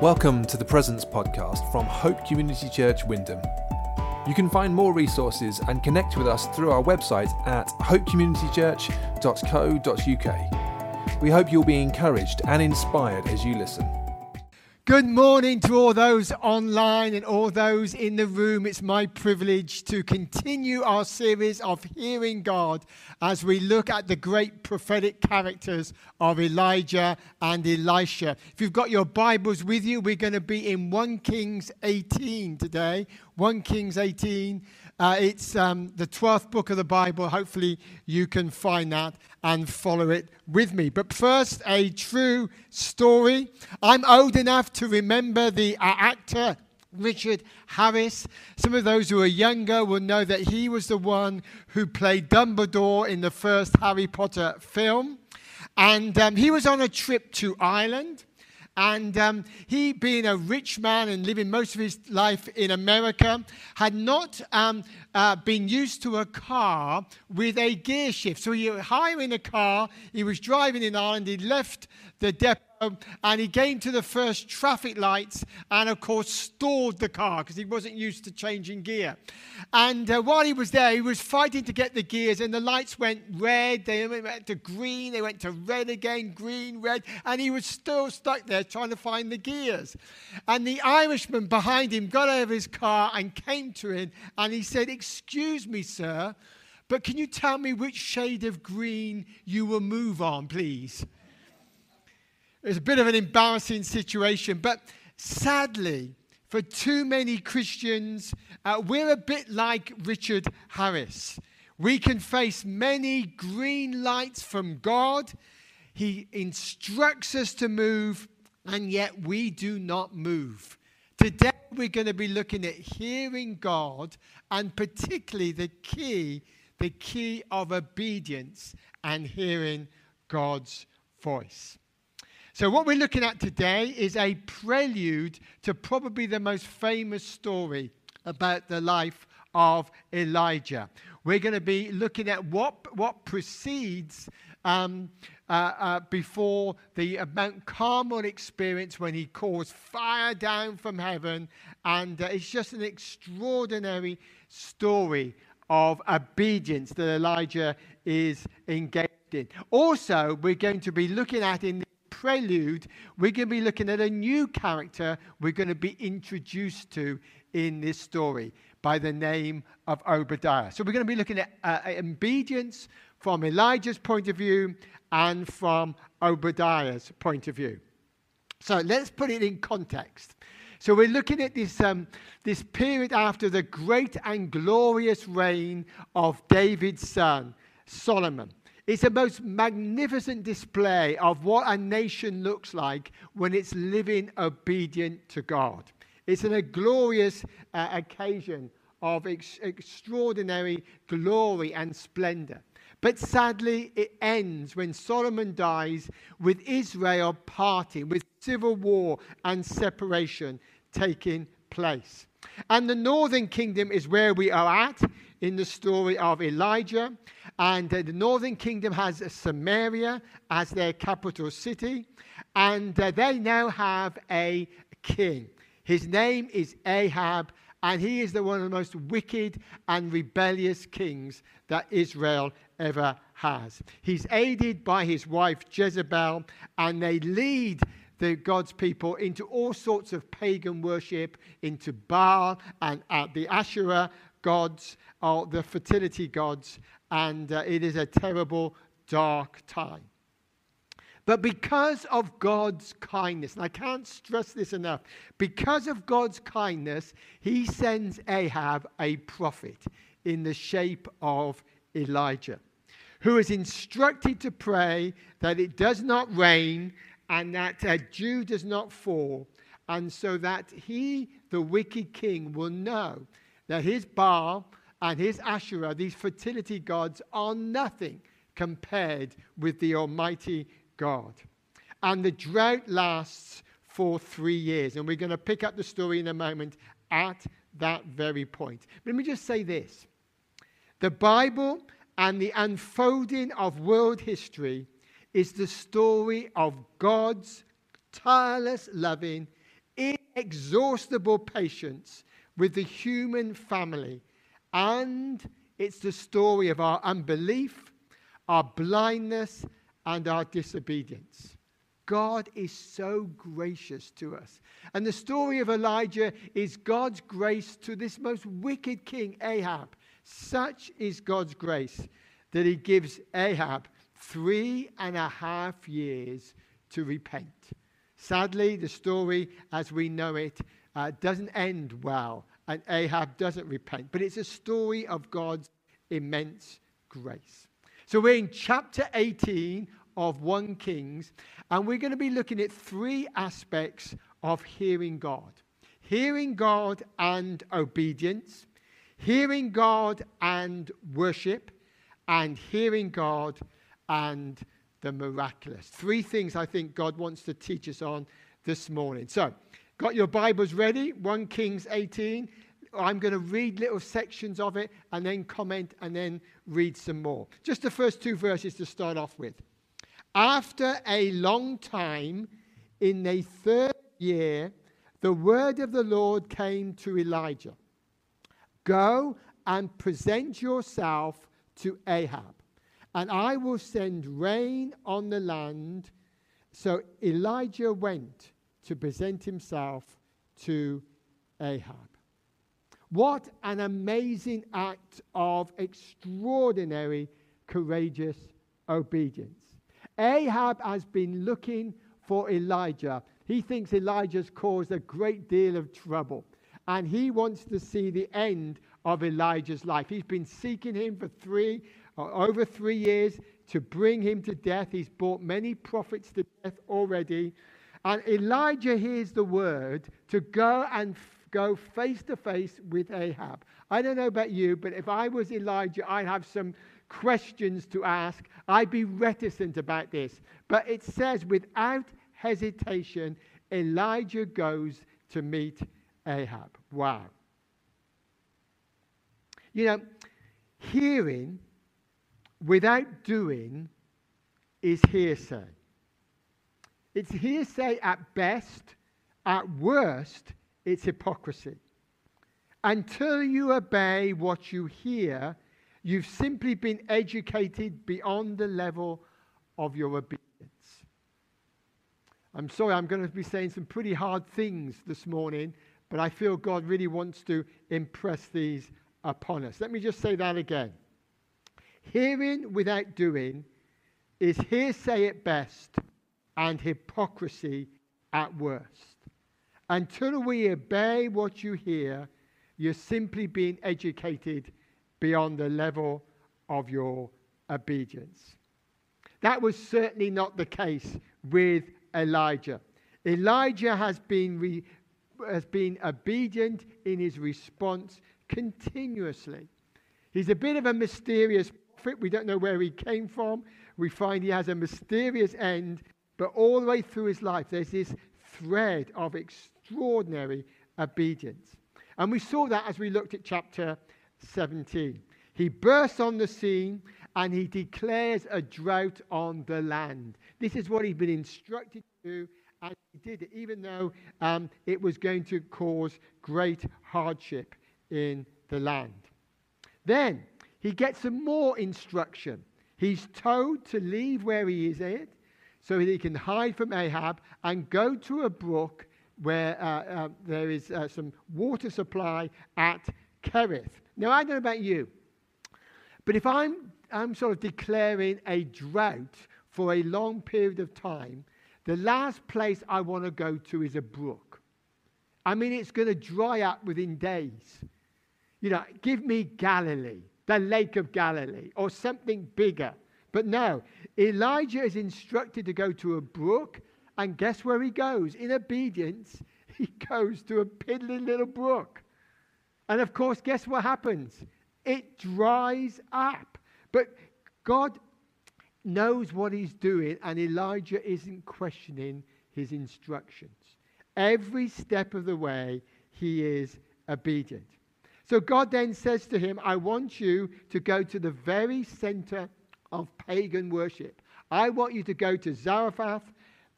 Welcome to the Presence podcast from Hope Community Church Wymondham. You can find more resources and connect with us through our website at hopecommunitychurch.co.uk. We hope you'll be encouraged and inspired as you listen. Good morning to all those online and all those in the room. It's my privilege to continue our series of Hearing God as we look at the great prophetic characters of Elijah and Elisha. If you've got your Bibles with you, we're going to be in 1 Kings 18 today. 1 Kings 18. Uh, it's um, the 12th book of the Bible. Hopefully, you can find that and follow it with me. But first, a true story. I'm old enough to remember the uh, actor Richard Harris. Some of those who are younger will know that he was the one who played Dumbledore in the first Harry Potter film. And um, he was on a trip to Ireland. And um, he, being a rich man and living most of his life in America, had not um, uh, been used to a car with a gear shift. So he hiring a car. He was driving in Ireland. He left the depot and he came to the first traffic lights and, of course, stalled the car because he wasn't used to changing gear. And uh, while he was there, he was fighting to get the gears, and the lights went red, they went to green, they went to red again, green, red, and he was still stuck there trying to find the gears. And the Irishman behind him got out of his car and came to him, and he said, Excuse me, sir. But can you tell me which shade of green you will move on, please? It was a bit of an embarrassing situation, but sadly, for too many Christians, uh, we're a bit like Richard Harris. We can face many green lights from God. He instructs us to move, and yet we do not move. Today, we're going to be looking at hearing God, and particularly the key, the key of obedience and hearing God's voice. So, what we're looking at today is a prelude to probably the most famous story about the life of Elijah. We're going to be looking at what, what precedes um, uh, uh, before the Mount Carmel experience when he calls fire down from heaven. And uh, it's just an extraordinary story of obedience that Elijah is engaged in. Also, we're going to be looking at in prelude, we're going to be looking at a new character we're going to be introduced to in this story by the name of Obadiah. So we're going to be looking at uh, obedience from Elijah's point of view and from Obadiah's point of view. So let's put it in context. So we're looking at this, um, this period after the great and glorious reign of David's son, Solomon. It's a most magnificent display of what a nation looks like when it's living obedient to God. It's an, a glorious uh, occasion of ex- extraordinary glory and splendor. But sadly, it ends when Solomon dies with Israel parting, with civil war and separation taking place. And the northern kingdom is where we are at in the story of Elijah. And uh, the northern kingdom has Samaria as their capital city. And uh, they now have a king. His name is Ahab, and he is the one of the most wicked and rebellious kings that Israel ever has. He's aided by his wife Jezebel, and they lead the God's people into all sorts of pagan worship, into Baal and uh, the Asherah gods, or the fertility gods, and uh, it is a terrible, dark time. But because of God's kindness, and I can't stress this enough, because of God's kindness, he sends Ahab a prophet in the shape of Elijah, who is instructed to pray that it does not rain and that a dew does not fall, and so that he, the wicked king, will know that his Baal and his Asherah, these fertility gods, are nothing compared with the Almighty God. And the drought lasts for three years. And we're going to pick up the story in a moment at that very point. Let me just say this the Bible and the unfolding of world history is the story of God's tireless loving, inexhaustible patience with the human family. And it's the story of our unbelief, our blindness, and our disobedience. God is so gracious to us. And the story of Elijah is God's grace to this most wicked king, Ahab. Such is God's grace that he gives Ahab three and a half years to repent. Sadly, the story as we know it uh, doesn't end well, and Ahab doesn't repent. But it's a story of God's immense grace. So we're in chapter 18 of 1 Kings, and we're going to be looking at three aspects of hearing God hearing God and obedience, hearing God and worship, and hearing God and the miraculous. Three things I think God wants to teach us on this morning. So, got your Bibles ready? 1 Kings 18. I'm going to read little sections of it and then comment and then read some more. Just the first two verses to start off with. After a long time, in the third year, the word of the Lord came to Elijah Go and present yourself to Ahab, and I will send rain on the land. So Elijah went to present himself to Ahab. What an amazing act of extraordinary, courageous obedience. Ahab has been looking for Elijah. He thinks Elijah's caused a great deal of trouble. And he wants to see the end of Elijah's life. He's been seeking him for three, uh, over three years to bring him to death. He's brought many prophets to death already. And Elijah hears the word to go and f- go face to face with Ahab. I don't know about you, but if I was Elijah, I'd have some questions to ask. I'd be reticent about this. But it says, without hesitation, Elijah goes to meet Ahab. Wow. You know, hearing without doing is hearsay. It's hearsay at best, at worst, it's hypocrisy. Until you obey what you hear, You've simply been educated beyond the level of your obedience. I'm sorry, I'm going to be saying some pretty hard things this morning, but I feel God really wants to impress these upon us. Let me just say that again. Hearing without doing is hearsay at best and hypocrisy at worst. Until we obey what you hear, you're simply being educated beyond the level of your obedience. That was certainly not the case with Elijah. Elijah has been, re, has been obedient in his response continuously. He's a bit of a mysterious prophet. We don't know where he came from. We find he has a mysterious end, but all the way through his life, there's this thread of extraordinary obedience. And we saw that as we looked at chapter 17. He bursts on the scene and he declares a drought on the land. This is what he'd been instructed to do, and he did it, even though um, it was going to cause great hardship in the land. Then he gets some more instruction. He's told to leave where he is at so that he can hide from Ahab and go to a brook where uh, uh, there is uh, some water supply at Kerith. Now, I don't know about you, but if I'm, I'm sort of declaring a drought for a long period of time, the last place I want to go to is a brook. I mean, it's going to dry up within days. You know, give me Galilee, the Lake of Galilee, or something bigger. But now, Elijah is instructed to go to a brook, and guess where he goes? In obedience, he goes to a piddling little brook. And of course, guess what happens? It dries up. But God knows what he's doing, and Elijah isn't questioning his instructions. Every step of the way, he is obedient. So God then says to him, I want you to go to the very center of pagan worship. I want you to go to Zarephath,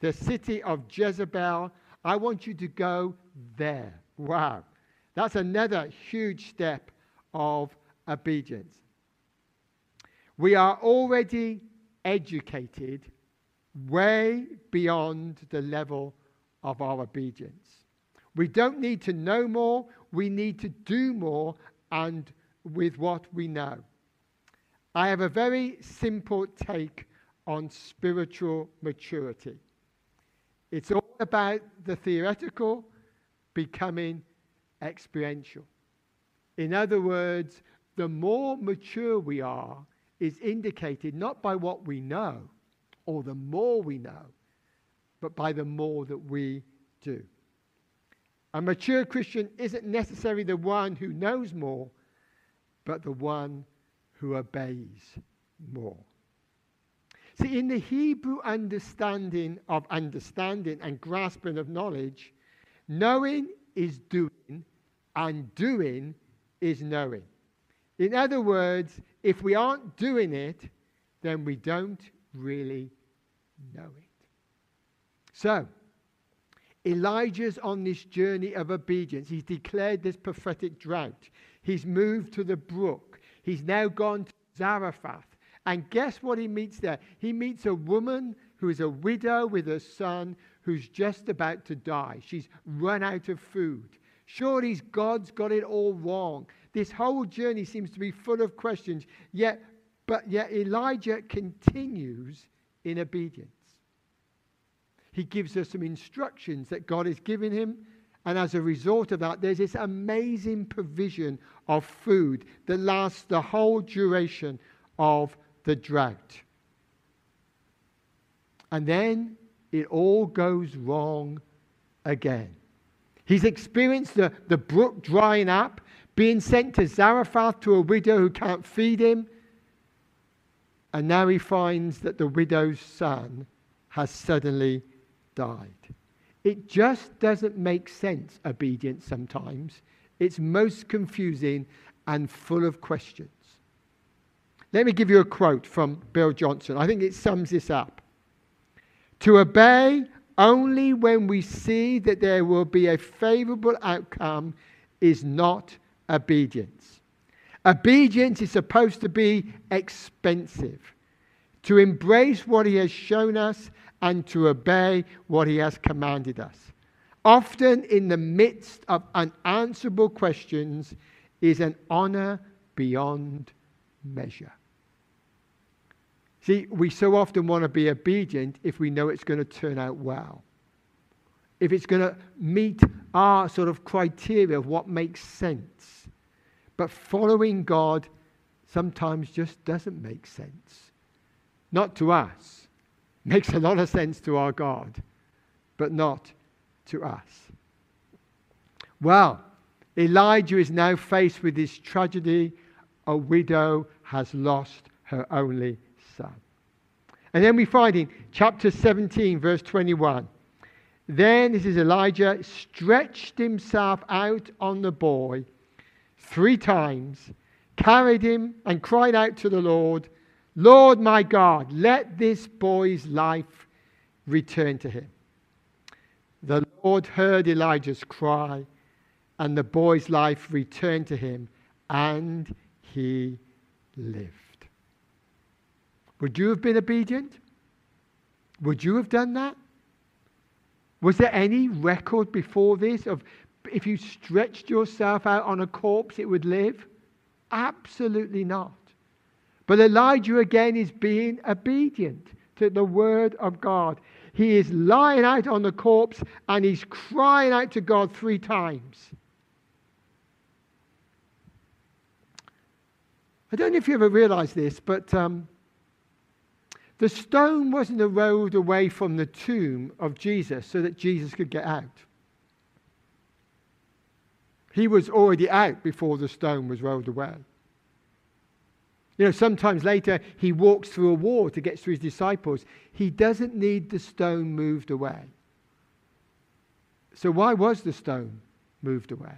the city of Jezebel. I want you to go there. Wow. That's another huge step of obedience. We are already educated way beyond the level of our obedience. We don't need to know more, we need to do more and with what we know. I have a very simple take on spiritual maturity. It's all about the theoretical becoming experiential. In other words, the more mature we are is indicated not by what we know or the more we know, but by the more that we do. A mature Christian isn't necessarily the one who knows more, but the one who obeys more. See, in the Hebrew understanding of understanding and grasping of knowledge, knowing is doing, and doing is knowing. In other words, if we aren't doing it, then we don't really know it. So, Elijah's on this journey of obedience. He's declared this prophetic drought. He's moved to the brook. He's now gone to Zarephath. And guess what he meets there? He meets a woman who is a widow with a son who's just about to die. She's run out of food. Surely God's got it all wrong. This whole journey seems to be full of questions, yet, but yet Elijah continues in obedience. He gives us some instructions that God has given him. And as a result of that, there's this amazing provision of food that lasts the whole duration of the drought. And then it all goes wrong again. He's experienced the, the brook drying up, being sent to Zarephath to a widow who can't feed him. And now he finds that the widow's son has suddenly died. It just doesn't make sense, obedience sometimes. It's most confusing and full of questions. Let me give you a quote from Bill Johnson. I think it sums this up. To obey only when we see that there will be a favorable outcome is not obedience. Obedience is supposed to be expensive. To embrace what he has shown us and to obey what he has commanded us. Often, in the midst of unanswerable questions, is an honor beyond measure. See, we so often want to be obedient if we know it's going to turn out well. If it's going to meet our sort of criteria of what makes sense. But following God sometimes just doesn't make sense. Not to us Makes a lot of sense to our God, but not to us. Well, Elijah is now faced with this tragedy. A widow has lost her only son. And then we find in chapter 17, verse 21. Then, this is Elijah, stretched himself out on the boy three times, carried him, and cried out to the Lord. Lord my God, let this boy's life return to him. The Lord heard Elijah's cry, and the boy's life returned to him, and he lived. Would you have been obedient? Would you have done that? Was there any record before this of if you stretched yourself out on a corpse, it would live? Absolutely not. But Elijah again is being obedient to the word of God. He is lying out on the corpse and he's crying out to God three times. I don't know if you ever realized this, but um, the stone wasn't rolled away from the tomb of Jesus so that Jesus could get out. He was already out before the stone was rolled away. You know, sometimes later he walks through a wall to get to his disciples. He doesn't need the stone moved away. So, why was the stone moved away?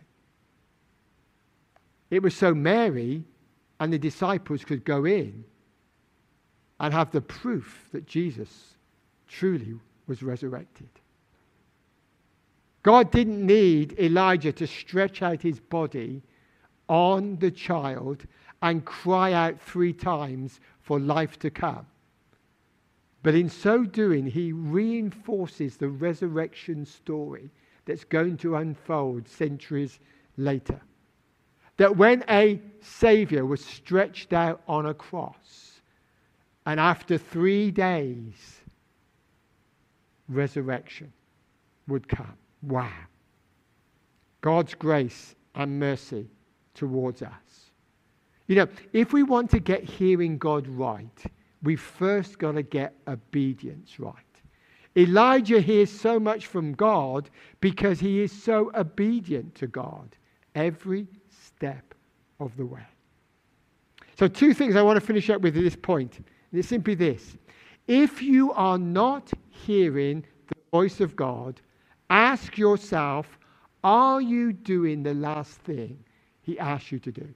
It was so Mary and the disciples could go in and have the proof that Jesus truly was resurrected. God didn't need Elijah to stretch out his body on the child and cry out three times for life to come. But in so doing, he reinforces the resurrection story that's going to unfold centuries later. That when a Savior was stretched out on a cross, and after three days, resurrection would come. Wow. God's grace and mercy towards us. You know, if we want to get hearing God right, we first got to get obedience right. Elijah hears so much from God because he is so obedient to God every step of the way. So, two things I want to finish up with at this point. And it's simply this if you are not hearing the voice of God, ask yourself, are you doing the last thing he asked you to do?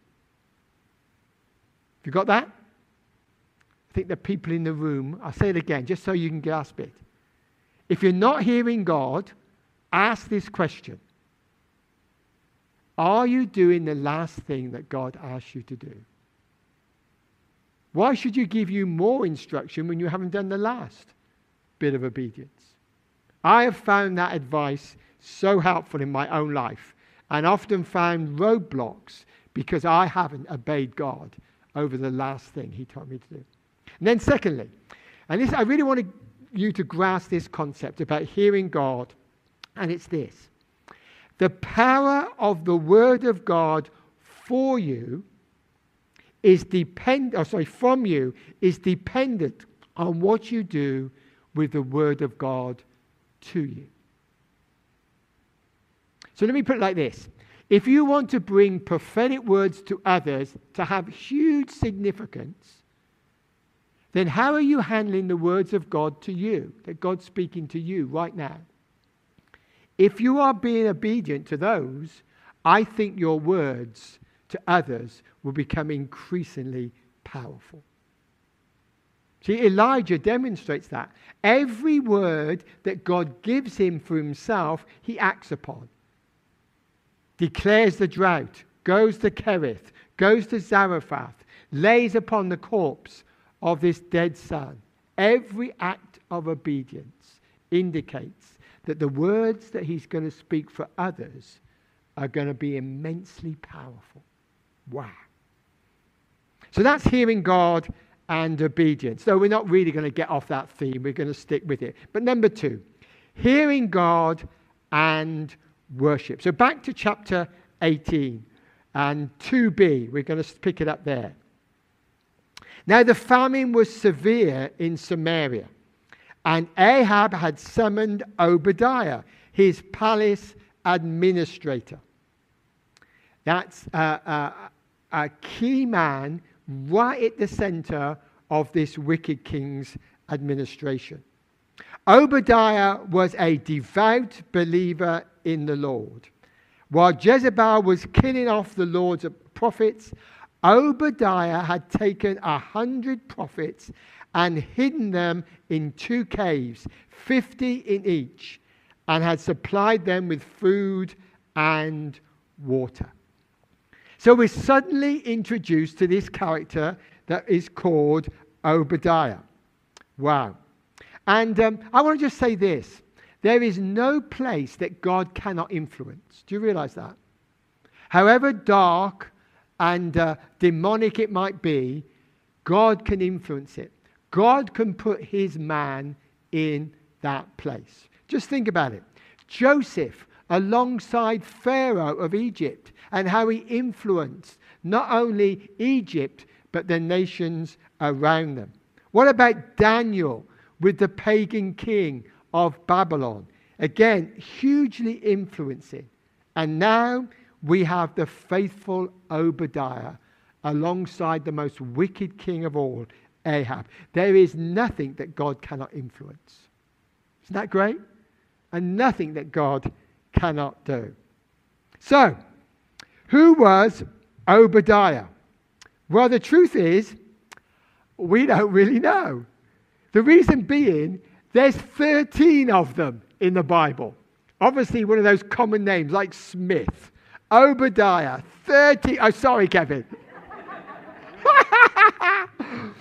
You got that? I think the people in the room, I'll say it again just so you can grasp it. If you're not hearing God, ask this question Are you doing the last thing that God asked you to do? Why should you give you more instruction when you haven't done the last bit of obedience? I have found that advice so helpful in my own life and often found roadblocks because I haven't obeyed God over the last thing He told me to do. And then, secondly, and this, I really want you to grasp this concept about hearing God, and it's this the power of the Word of God for you is depend oh, sorry, from you is dependent on what you do with the Word of God to you. So let me put it like this. If you want to bring prophetic words to others to have huge significance, then how are you handling the words of God to you, that God's speaking to you right now? If you are being obedient to those, I think your words to others will become increasingly powerful. See, Elijah demonstrates that. Every word that God gives him for himself, he acts upon. Declares the drought, goes to Kerith, goes to Zarephath, lays upon the corpse, of this dead son. Every act of obedience indicates that the words that he's going to speak for others are going to be immensely powerful. Wow. So that's hearing God and obedience. So we're not really going to get off that theme, we're going to stick with it. But number two, hearing God and worship. So back to chapter 18 and 2b, we're going to pick it up there. Now, the famine was severe in Samaria, and Ahab had summoned Obadiah, his palace administrator. That's a, a, a key man right at the center of this wicked king's administration. Obadiah was a devout believer in the Lord. While Jezebel was killing off the Lord's prophets, Obadiah had taken a hundred prophets and hidden them in two caves, 50 in each, and had supplied them with food and water. So we're suddenly introduced to this character that is called Obadiah. Wow. And um, I want to just say this there is no place that God cannot influence. Do you realize that? However dark and uh, demonic it might be, God can influence it. God can put his man in that place. Just think about it. Joseph, alongside Pharaoh of Egypt, and how he influenced not only Egypt, but the nations around them. What about Daniel with the pagan king of Babylon? Again, hugely influencing. And now we have the faithful Obadiah alongside the most wicked king of all, Ahab. There is nothing that God cannot influence. Isn't that great? And nothing that God cannot do. So, who was Obadiah? Well, the truth is, we don't really know. The reason being, there's 13 of them in the Bible. Obviously, one of those common names like Smith. Obadiah, 30. Oh, sorry, Kevin.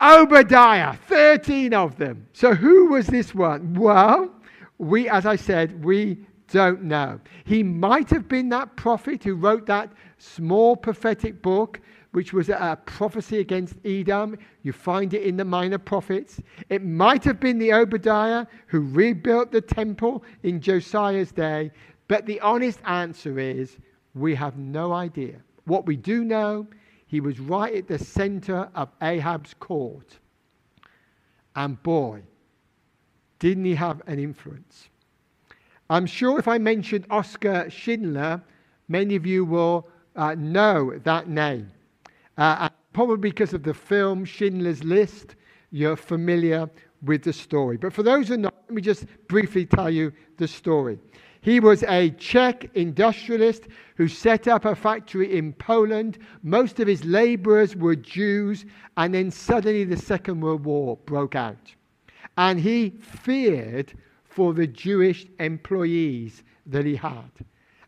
Obadiah, 13 of them. So who was this one? Well, we, as I said, we don't know. He might have been that prophet who wrote that small prophetic book, which was a prophecy against Edom. You find it in the minor prophets. It might have been the Obadiah who rebuilt the temple in Josiah's day. But the honest answer is we have no idea. What we do know he was right at the center of Ahab's court. And boy, didn't he have an influence. I'm sure if I mentioned Oscar Schindler, many of you will uh, know that name. Uh, probably because of the film Schindler's List, you're familiar with the story. But for those who are not, let me just briefly tell you the story. He was a Czech industrialist who set up a factory in Poland. Most of his laborers were Jews, and then suddenly the Second World War broke out. And he feared for the Jewish employees that he had.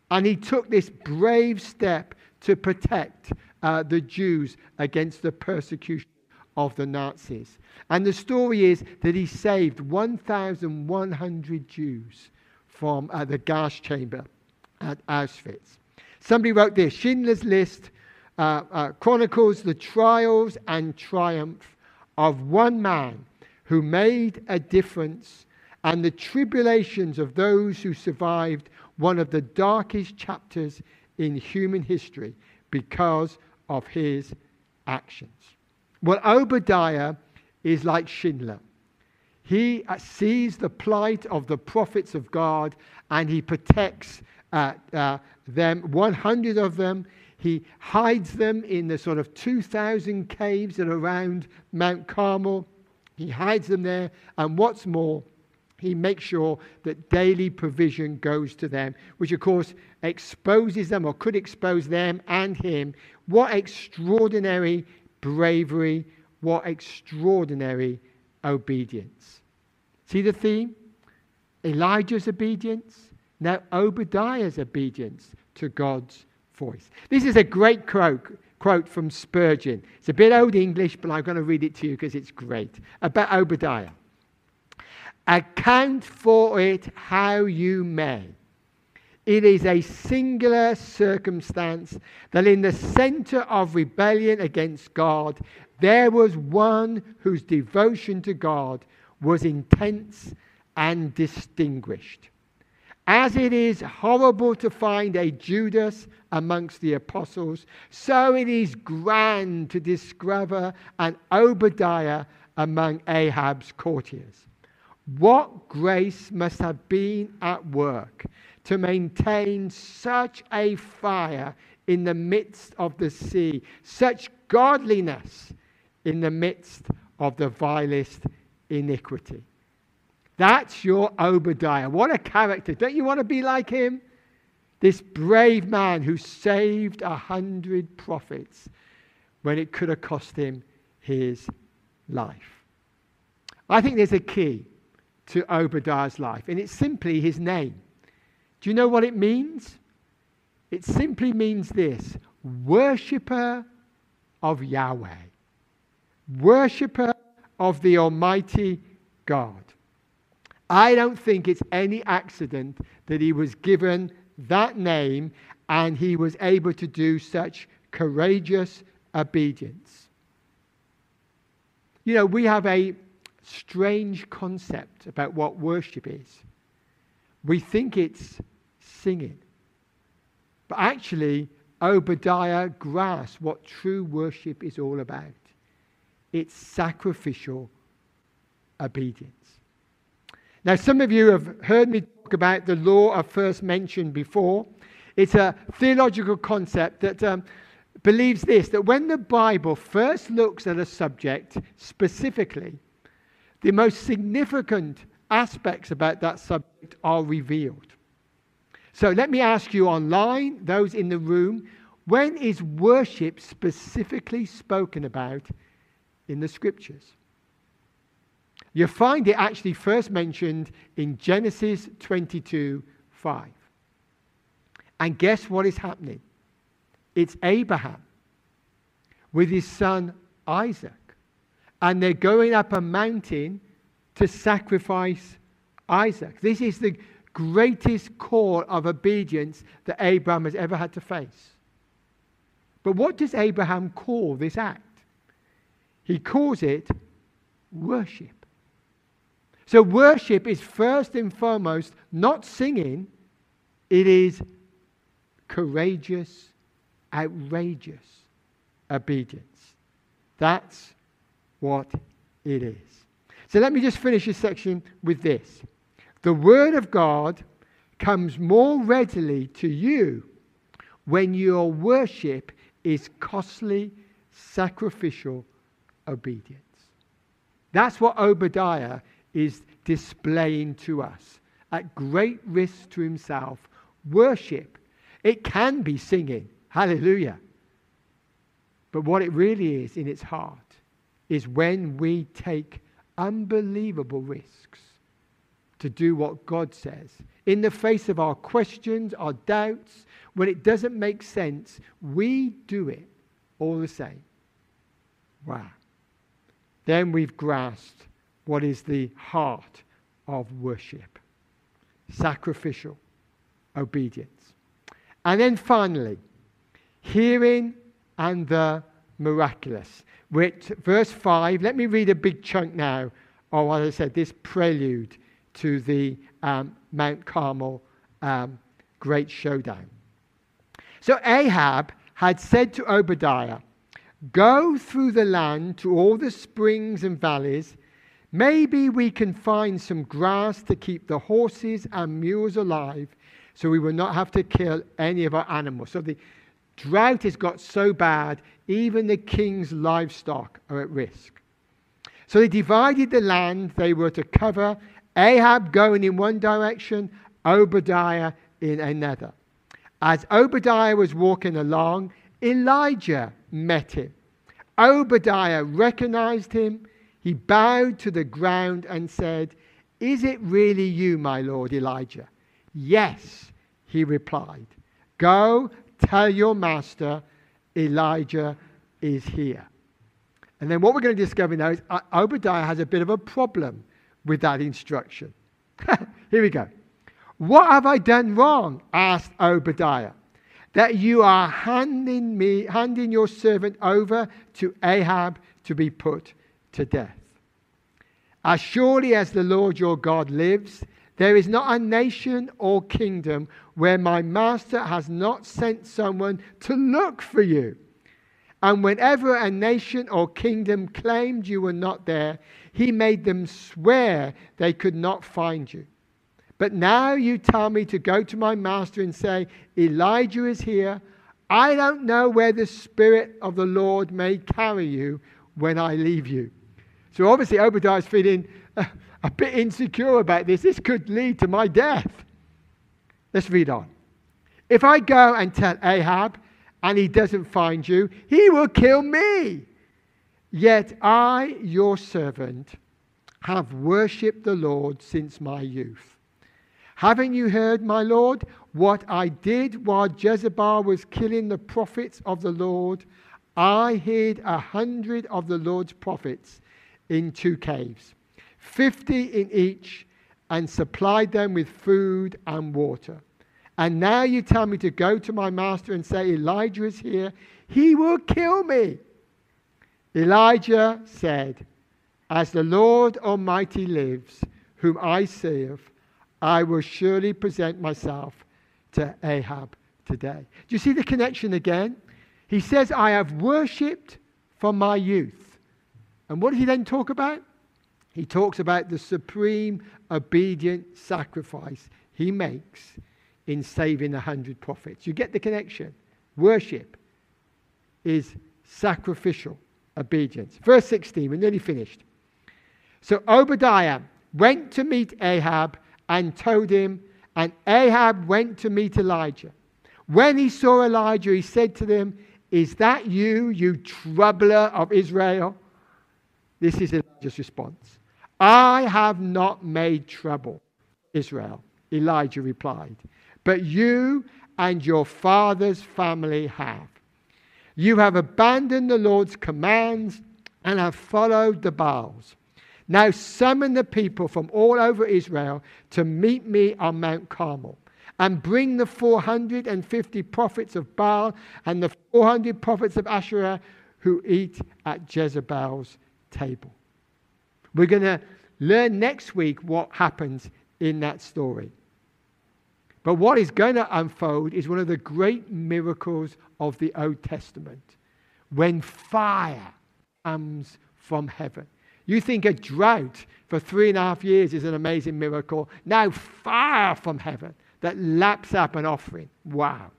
And he took this brave step to protect uh, the Jews against the persecution of the Nazis. And the story is that he saved 1,100 Jews from uh, the gas chamber at Auschwitz. Somebody wrote this Schindler's List uh, uh, chronicles the trials and triumph of one man who made a difference and the tribulations of those who survived one of the darkest chapters in human history because of his actions. Well, Obadiah is like Schindler. He uh, sees the plight of the prophets of God and he protects uh, uh, them, 100 of them. He hides them in the sort of 2,000 caves that are around Mount Carmel. He hides them there. And what's more, he makes sure that daily provision goes to them, which of course exposes them or could expose them and him. What extraordinary bravery, what extraordinary obedience. See the theme? Elijah's obedience, now Obadiah's obedience to God's voice. This is a great quote, quote from Spurgeon. It's a bit old English, but I'm going to read it to you because it's great. About Obadiah. Account for it how you may. It is a singular circumstance that in the center of rebellion against God, there was one whose devotion to God was intense and distinguished. As it is horrible to find a Judas amongst the apostles, so it is grand to discover an Obadiah among Ahab's courtiers. What grace must have been at work to maintain such a fire in the midst of the sea, such godliness in the midst of the vilest iniquity. That's your Obadiah. What a character. Don't you want to be like him? This brave man who saved a hundred prophets when it could have cost him his life. I think there's a key to Obadiah's life, and it's simply his name. Do you know what it means? It simply means this worshipper of Yahweh, worshipper of the Almighty God. I don't think it's any accident that he was given that name and he was able to do such courageous obedience. You know, we have a strange concept about what worship is. We think it's singing. But actually, Obadiah grasps what true worship is all about it's sacrificial obedience. Now, some of you have heard me talk about the law I first mentioned before. It's a theological concept that um, believes this that when the Bible first looks at a subject specifically, the most significant aspects about that subject are revealed. So let me ask you online, those in the room, when is worship specifically spoken about in the scriptures? You find it actually first mentioned in Genesis 22 5. And guess what is happening? It's Abraham with his son Isaac. And they're going up a mountain to sacrifice Isaac. This is the greatest call of obedience that Abraham has ever had to face. But what does Abraham call this act? He calls it worship. So, worship is first and foremost not singing, it is courageous, outrageous obedience. That's what it is. So, let me just finish this section with this. The Word of God comes more readily to you when your worship is costly, sacrificial obedience. That's what Obadiah is displaying to us at great risk to himself. Worship. It can be singing. Hallelujah. But what it really is in its heart is when we take unbelievable risks to do what God says. In the face of our questions, our doubts, when it doesn't make sense, we do it all the same. Wow. Then we've grasped what is the heart of worship sacrificial obedience. And then finally, hearing and the miraculous. Which, verse 5, let me read a big chunk now of what I said, this prelude to the um, Mount Carmel um, great showdown. So Ahab had said to Obadiah, Go through the land to all the springs and valleys Maybe we can find some grass to keep the horses and mules alive so we will not have to kill any of our animals. So the drought has got so bad, even the king's livestock are at risk. So they divided the land they were to cover, Ahab going in one direction, Obadiah in another. As Obadiah was walking along, Elijah met him. Obadiah recognized him he bowed to the ground and said, Is it really you, my lord Elijah? Yes, he replied. Go tell your master Elijah is here. And then what we're going to discover now is uh, Obadiah has a bit of a problem with that instruction. here we go. What have I done wrong? asked Obadiah. That you are handing me, handing your servant over to Ahab to be put to death. As surely as the Lord your God lives, there is not a nation or kingdom where my master has not sent someone to look for you. And whenever a nation or kingdom claimed you were not there, he made them swear they could not find you. But now you tell me to go to my master and say, Elijah is here. I don't know where the Spirit of the Lord may carry you when I leave you. So obviously, Obadiah is feeling a, bit insecure about this. This could lead to my death. Let's read on. If I go and tell Ahab and he doesn't find you, he will kill me. Yet I, your servant, have worshipped the Lord since my youth. Haven't you heard, my Lord, what I did while Jezebel was killing the prophets of the Lord? I hid a hundred of the Lord's prophets in two caves, 50 in each, and supplied them with food and water. And now you tell me to go to my master and say, Elijah is here. He will kill me. Elijah said, As the Lord Almighty lives, whom I serve, I will surely present myself to Ahab today. Do you see the connection again? He says, I have worshipped from my youth. And what does he then talk about? He talks about the supreme obedient sacrifice he makes in saving a hundred prophets. You get the connection. Worship is sacrificial obedience. Verse 16, we're nearly finished. So Obadiah went to meet Ahab and told him, and Ahab went to meet Elijah. When he saw Elijah, he said to them, Is that you, you troubler of Israel? This is Elijah's response. I have not made trouble, Israel, Elijah replied, but you and your father's family have. You have abandoned the Lord's commands and have followed the Baals. Now summon the people from all over Israel to meet me on Mount Carmel and bring the 450 prophets of Baal and the 400 prophets of Asherah who eat at Jezebel's table. We're going to learn next week what happens in that story. But what is going to unfold is one of the great miracles of the Old Testament when fire comes from heaven. You think a drought for three and a half years is an amazing miracle. Now, fire from heaven that laps up an offering. Wow.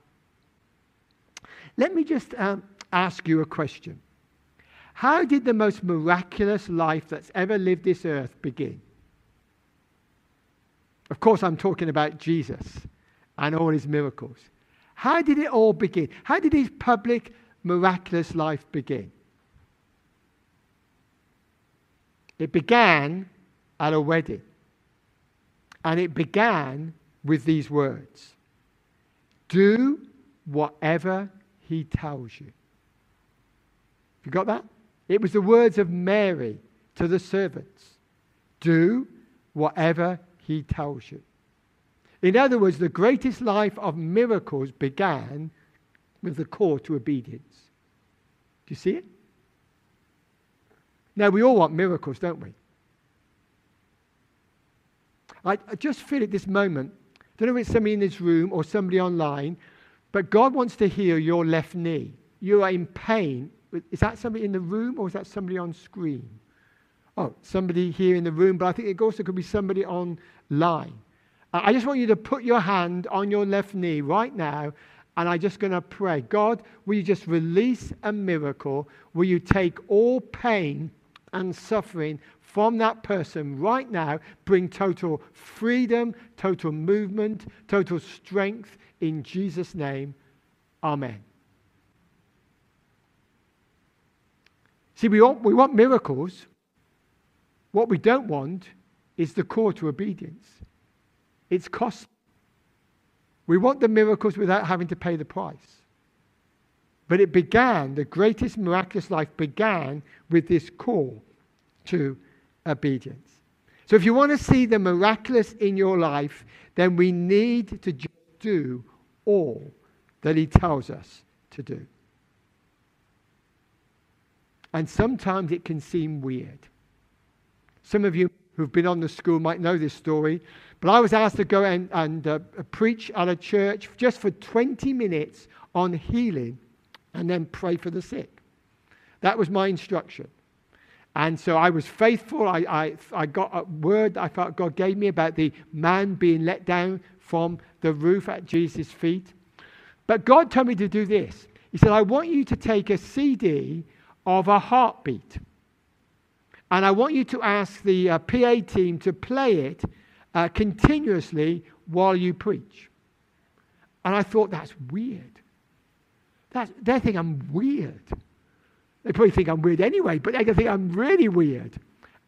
Let me just um, ask you a question. How did the most miraculous life that's ever lived this earth begin? Of course, I'm talking about Jesus and all his miracles. How did it all begin? How did his public, miraculous life begin? It began at a wedding. And it began with these words Do whatever he tells you. Have you got that? It was the words of Mary to the servants Do whatever he tells you. In other words, the greatest life of miracles began with the call to obedience. Do you see it? Now, we all want miracles, don't we? I, I just feel at this moment, I don't know if it's somebody in this room or somebody online, but God wants to heal your left knee. You are in pain is that somebody in the room or is that somebody on screen? Oh, somebody here in the room, but I think it also could be somebody online. I just want you to put your hand on your left knee right now, and I'm just going to pray. God, will you just release a miracle? Will you take all pain and suffering from that person right now? Bring total freedom, total movement, total strength in Jesus' name. Amen. See, we want, we want miracles. What we don't want is the call to obedience. It's cost. We want the miracles without having to pay the price. But it began, the greatest miraculous life began with this call to obedience. So if you want to see the miraculous in your life, then we need to do all that he tells us to do. And sometimes it can seem weird. Some of you who've been on the school might know this story, but I was asked to go and, and uh, preach at a church just for 20 minutes on healing and then pray for the sick. That was my instruction. And so I was faithful. I, I, I got a word I felt God gave me about the man being let down from the roof at Jesus' feet. But God told me to do this. He said, I want you to take a CD of a heartbeat. And I want you to ask the uh, PA team to play it uh, continuously while you preach. And I thought, that's weird. They think I'm weird. They probably think I'm weird anyway, but they think I'm really weird.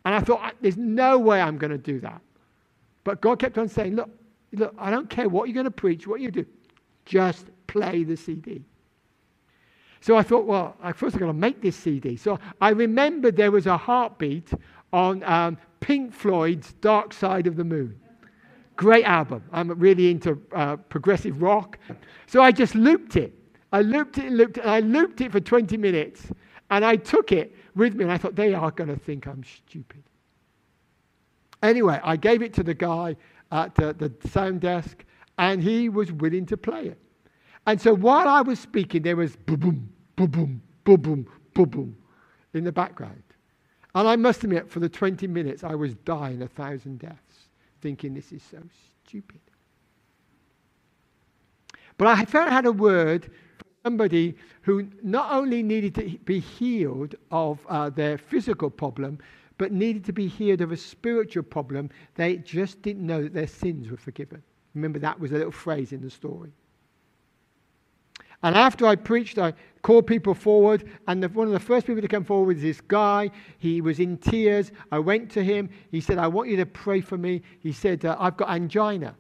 And I thought, there's no way I'm going to do that. But God kept on saying, look, look, I don't care what you're going to preach, what you do, just play the CD. So I thought, well, I first I've got to make this CD. So I remembered there was a heartbeat on um, Pink Floyd's Dark Side of the Moon. Great album. I'm really into uh, progressive rock. So I just looped it. I looped it and looped it, and I looped it for 20 minutes. And I took it with me, and I thought, they are going to think I'm stupid. Anyway, I gave it to the guy at the, the sound desk, and he was willing to play it. And so while I was speaking, there was boom, boom, boom, boom, boom, boom, boom, boom in the background. And I must admit, for the 20 minutes, I was dying a thousand deaths, thinking this is so stupid. But I felt I had a word for somebody who not only needed to be healed of uh, their physical problem, but needed to be healed of a spiritual problem. They just didn't know that their sins were forgiven. Remember, that was a little phrase in the story. And after I preached, I called people forward. And the, one of the first people to come forward was this guy. He was in tears. I went to him. He said, I want you to pray for me. He said, uh, I've got angina.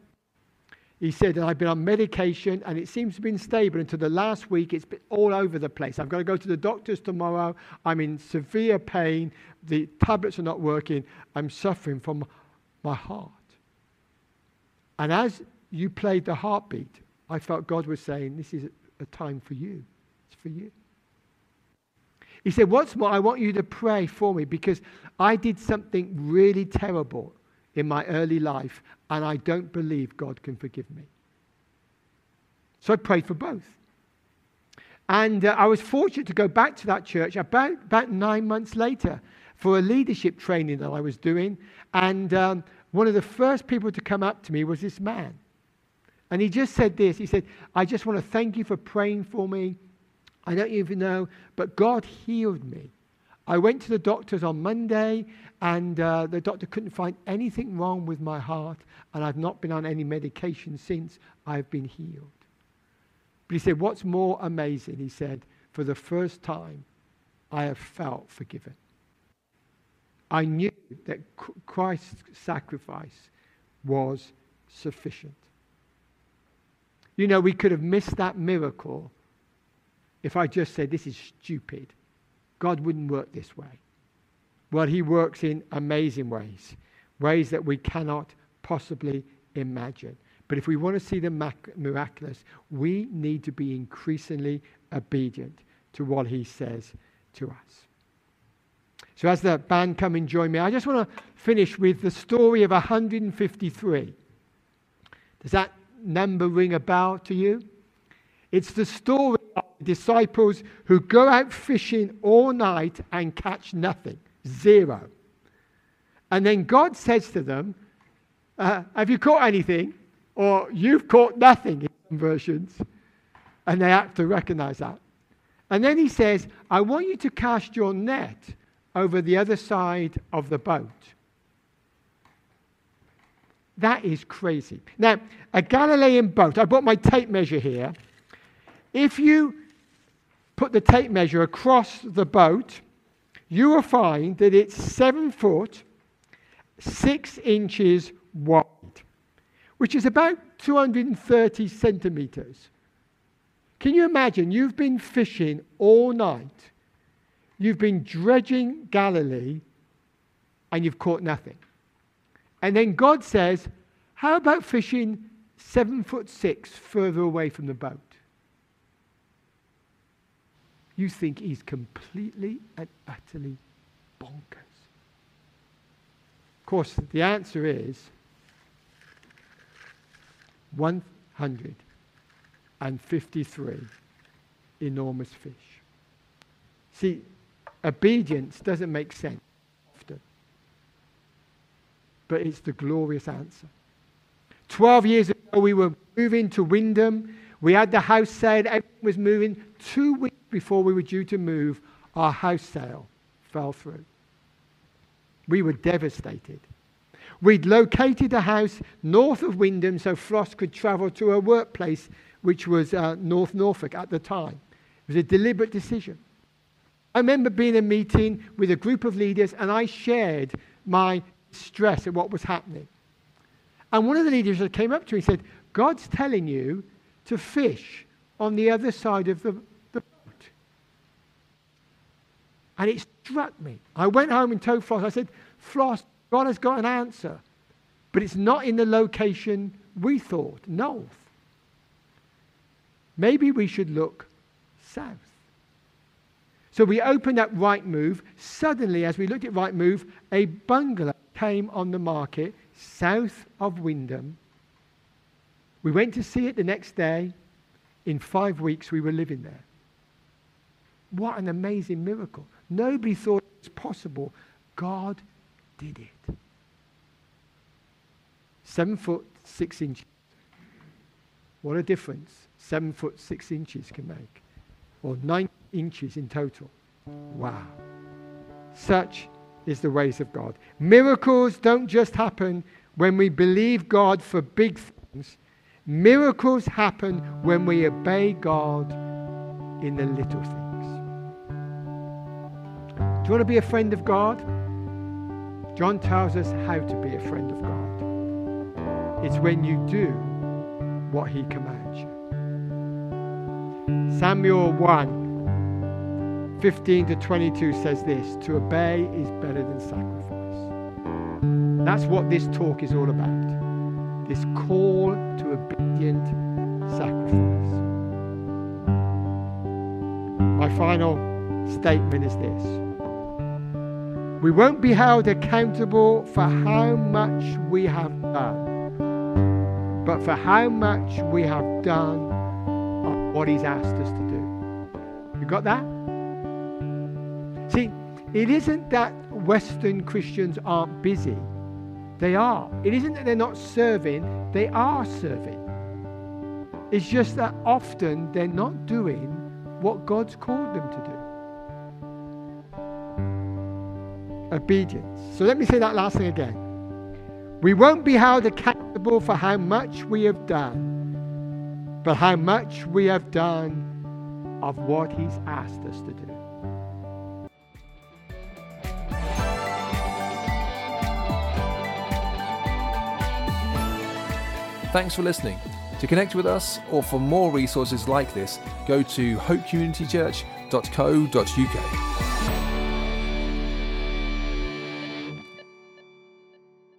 He said, I've been on medication and it seems to have been stable until the last week. It's been all over the place. I've got to go to the doctors tomorrow. I'm in severe pain. The tablets are not working. I'm suffering from my heart. And as you played the heartbeat, I felt God was saying, This is a time for you. It's for you. He said, What's more, I want you to pray for me because I did something really terrible in my early life and I don't believe God can forgive me. So I prayed for both. And uh, I was fortunate to go back to that church about, about nine months later for a leadership training that I was doing. And um, one of the first people to come up to me was this man. And he just said this He said, I just want to thank you for praying for me. I don't even know, but God healed me. I went to the doctors on Monday, and uh, the doctor couldn't find anything wrong with my heart, and I've not been on any medication since I've been healed. But he said, What's more amazing? He said, For the first time, I have felt forgiven. I knew that Christ's sacrifice was sufficient. You know, we could have missed that miracle if I just said, This is stupid. God wouldn't work this way. Well, He works in amazing ways, ways that we cannot possibly imagine. But if we want to see the miraculous, we need to be increasingly obedient to what He says to us. So, as the band come and join me, I just want to finish with the story of 153. Does that number ring a bell to you? It's the story of the disciples who go out fishing all night and catch nothing, zero. And then God says to them, uh, Have you caught anything? Or you've caught nothing in some versions. And they have to recognize that. And then he says, I want you to cast your net over the other side of the boat. That is crazy. Now, a Galilean boat, I brought my tape measure here. If you put the tape measure across the boat, you will find that it's seven foot, six inches wide, which is about 230 centimeters. Can you imagine? You've been fishing all night, you've been dredging Galilee, and you've caught nothing. And then God says, How about fishing seven foot six further away from the boat? you think he's completely and utterly bonkers. Of course, the answer is 153 enormous fish. See, obedience doesn't make sense but it's the glorious answer. 12 years ago, we were moving to Wymondham. We had the house sale, everything was moving. Two weeks before we were due to move, our house sale fell through. We were devastated. We'd located a house north of Wymondham so Floss could travel to her workplace, which was uh, North Norfolk at the time. It was a deliberate decision. I remember being in a meeting with a group of leaders and I shared my stress at what was happening. And one of the leaders came up to me and said, God's telling you to fish on the other side of the boat. and it struck me. I went home and told Floss, I said, Floss, God has got an answer, but it's not in the location we thought, north. Maybe we should look south. So we opened up Rightmove. Suddenly, as we looked at Rightmove, a bungalow came on the market south of Wymondham. We went to see it the next day. In five weeks, we were living there. What an amazing miracle. Nobody thought it was possible. God did it. Seven foot, six inches. What a difference seven foot, six inches can make. Or nine inches in total. Wow. Such is the ways of God. Miracles don't just happen when we believe God for big things, Miracles happen when we obey God in the little things. Do you want to be a friend of God? John tells us how to be a friend of God. It's when you do what he commands you. Samuel 1 15 to 22 says this To obey is better than sacrifice. That's what this talk is all about. This call to obedient sacrifice. My final statement is this We won't be held accountable for how much we have done, but for how much we have done of what He's asked us to do. You got that? See, it isn't that Western Christians aren't busy. They are. It isn't that they're not serving, they are serving. It's just that often they're not doing what God's called them to do. Obedience. So let me say that last thing again. We won't be held accountable for how much we have done, but how much we have done of what He's asked us to do. Thanks for listening. To connect with us or for more resources like this, go to hopecommunitychurch.co.uk.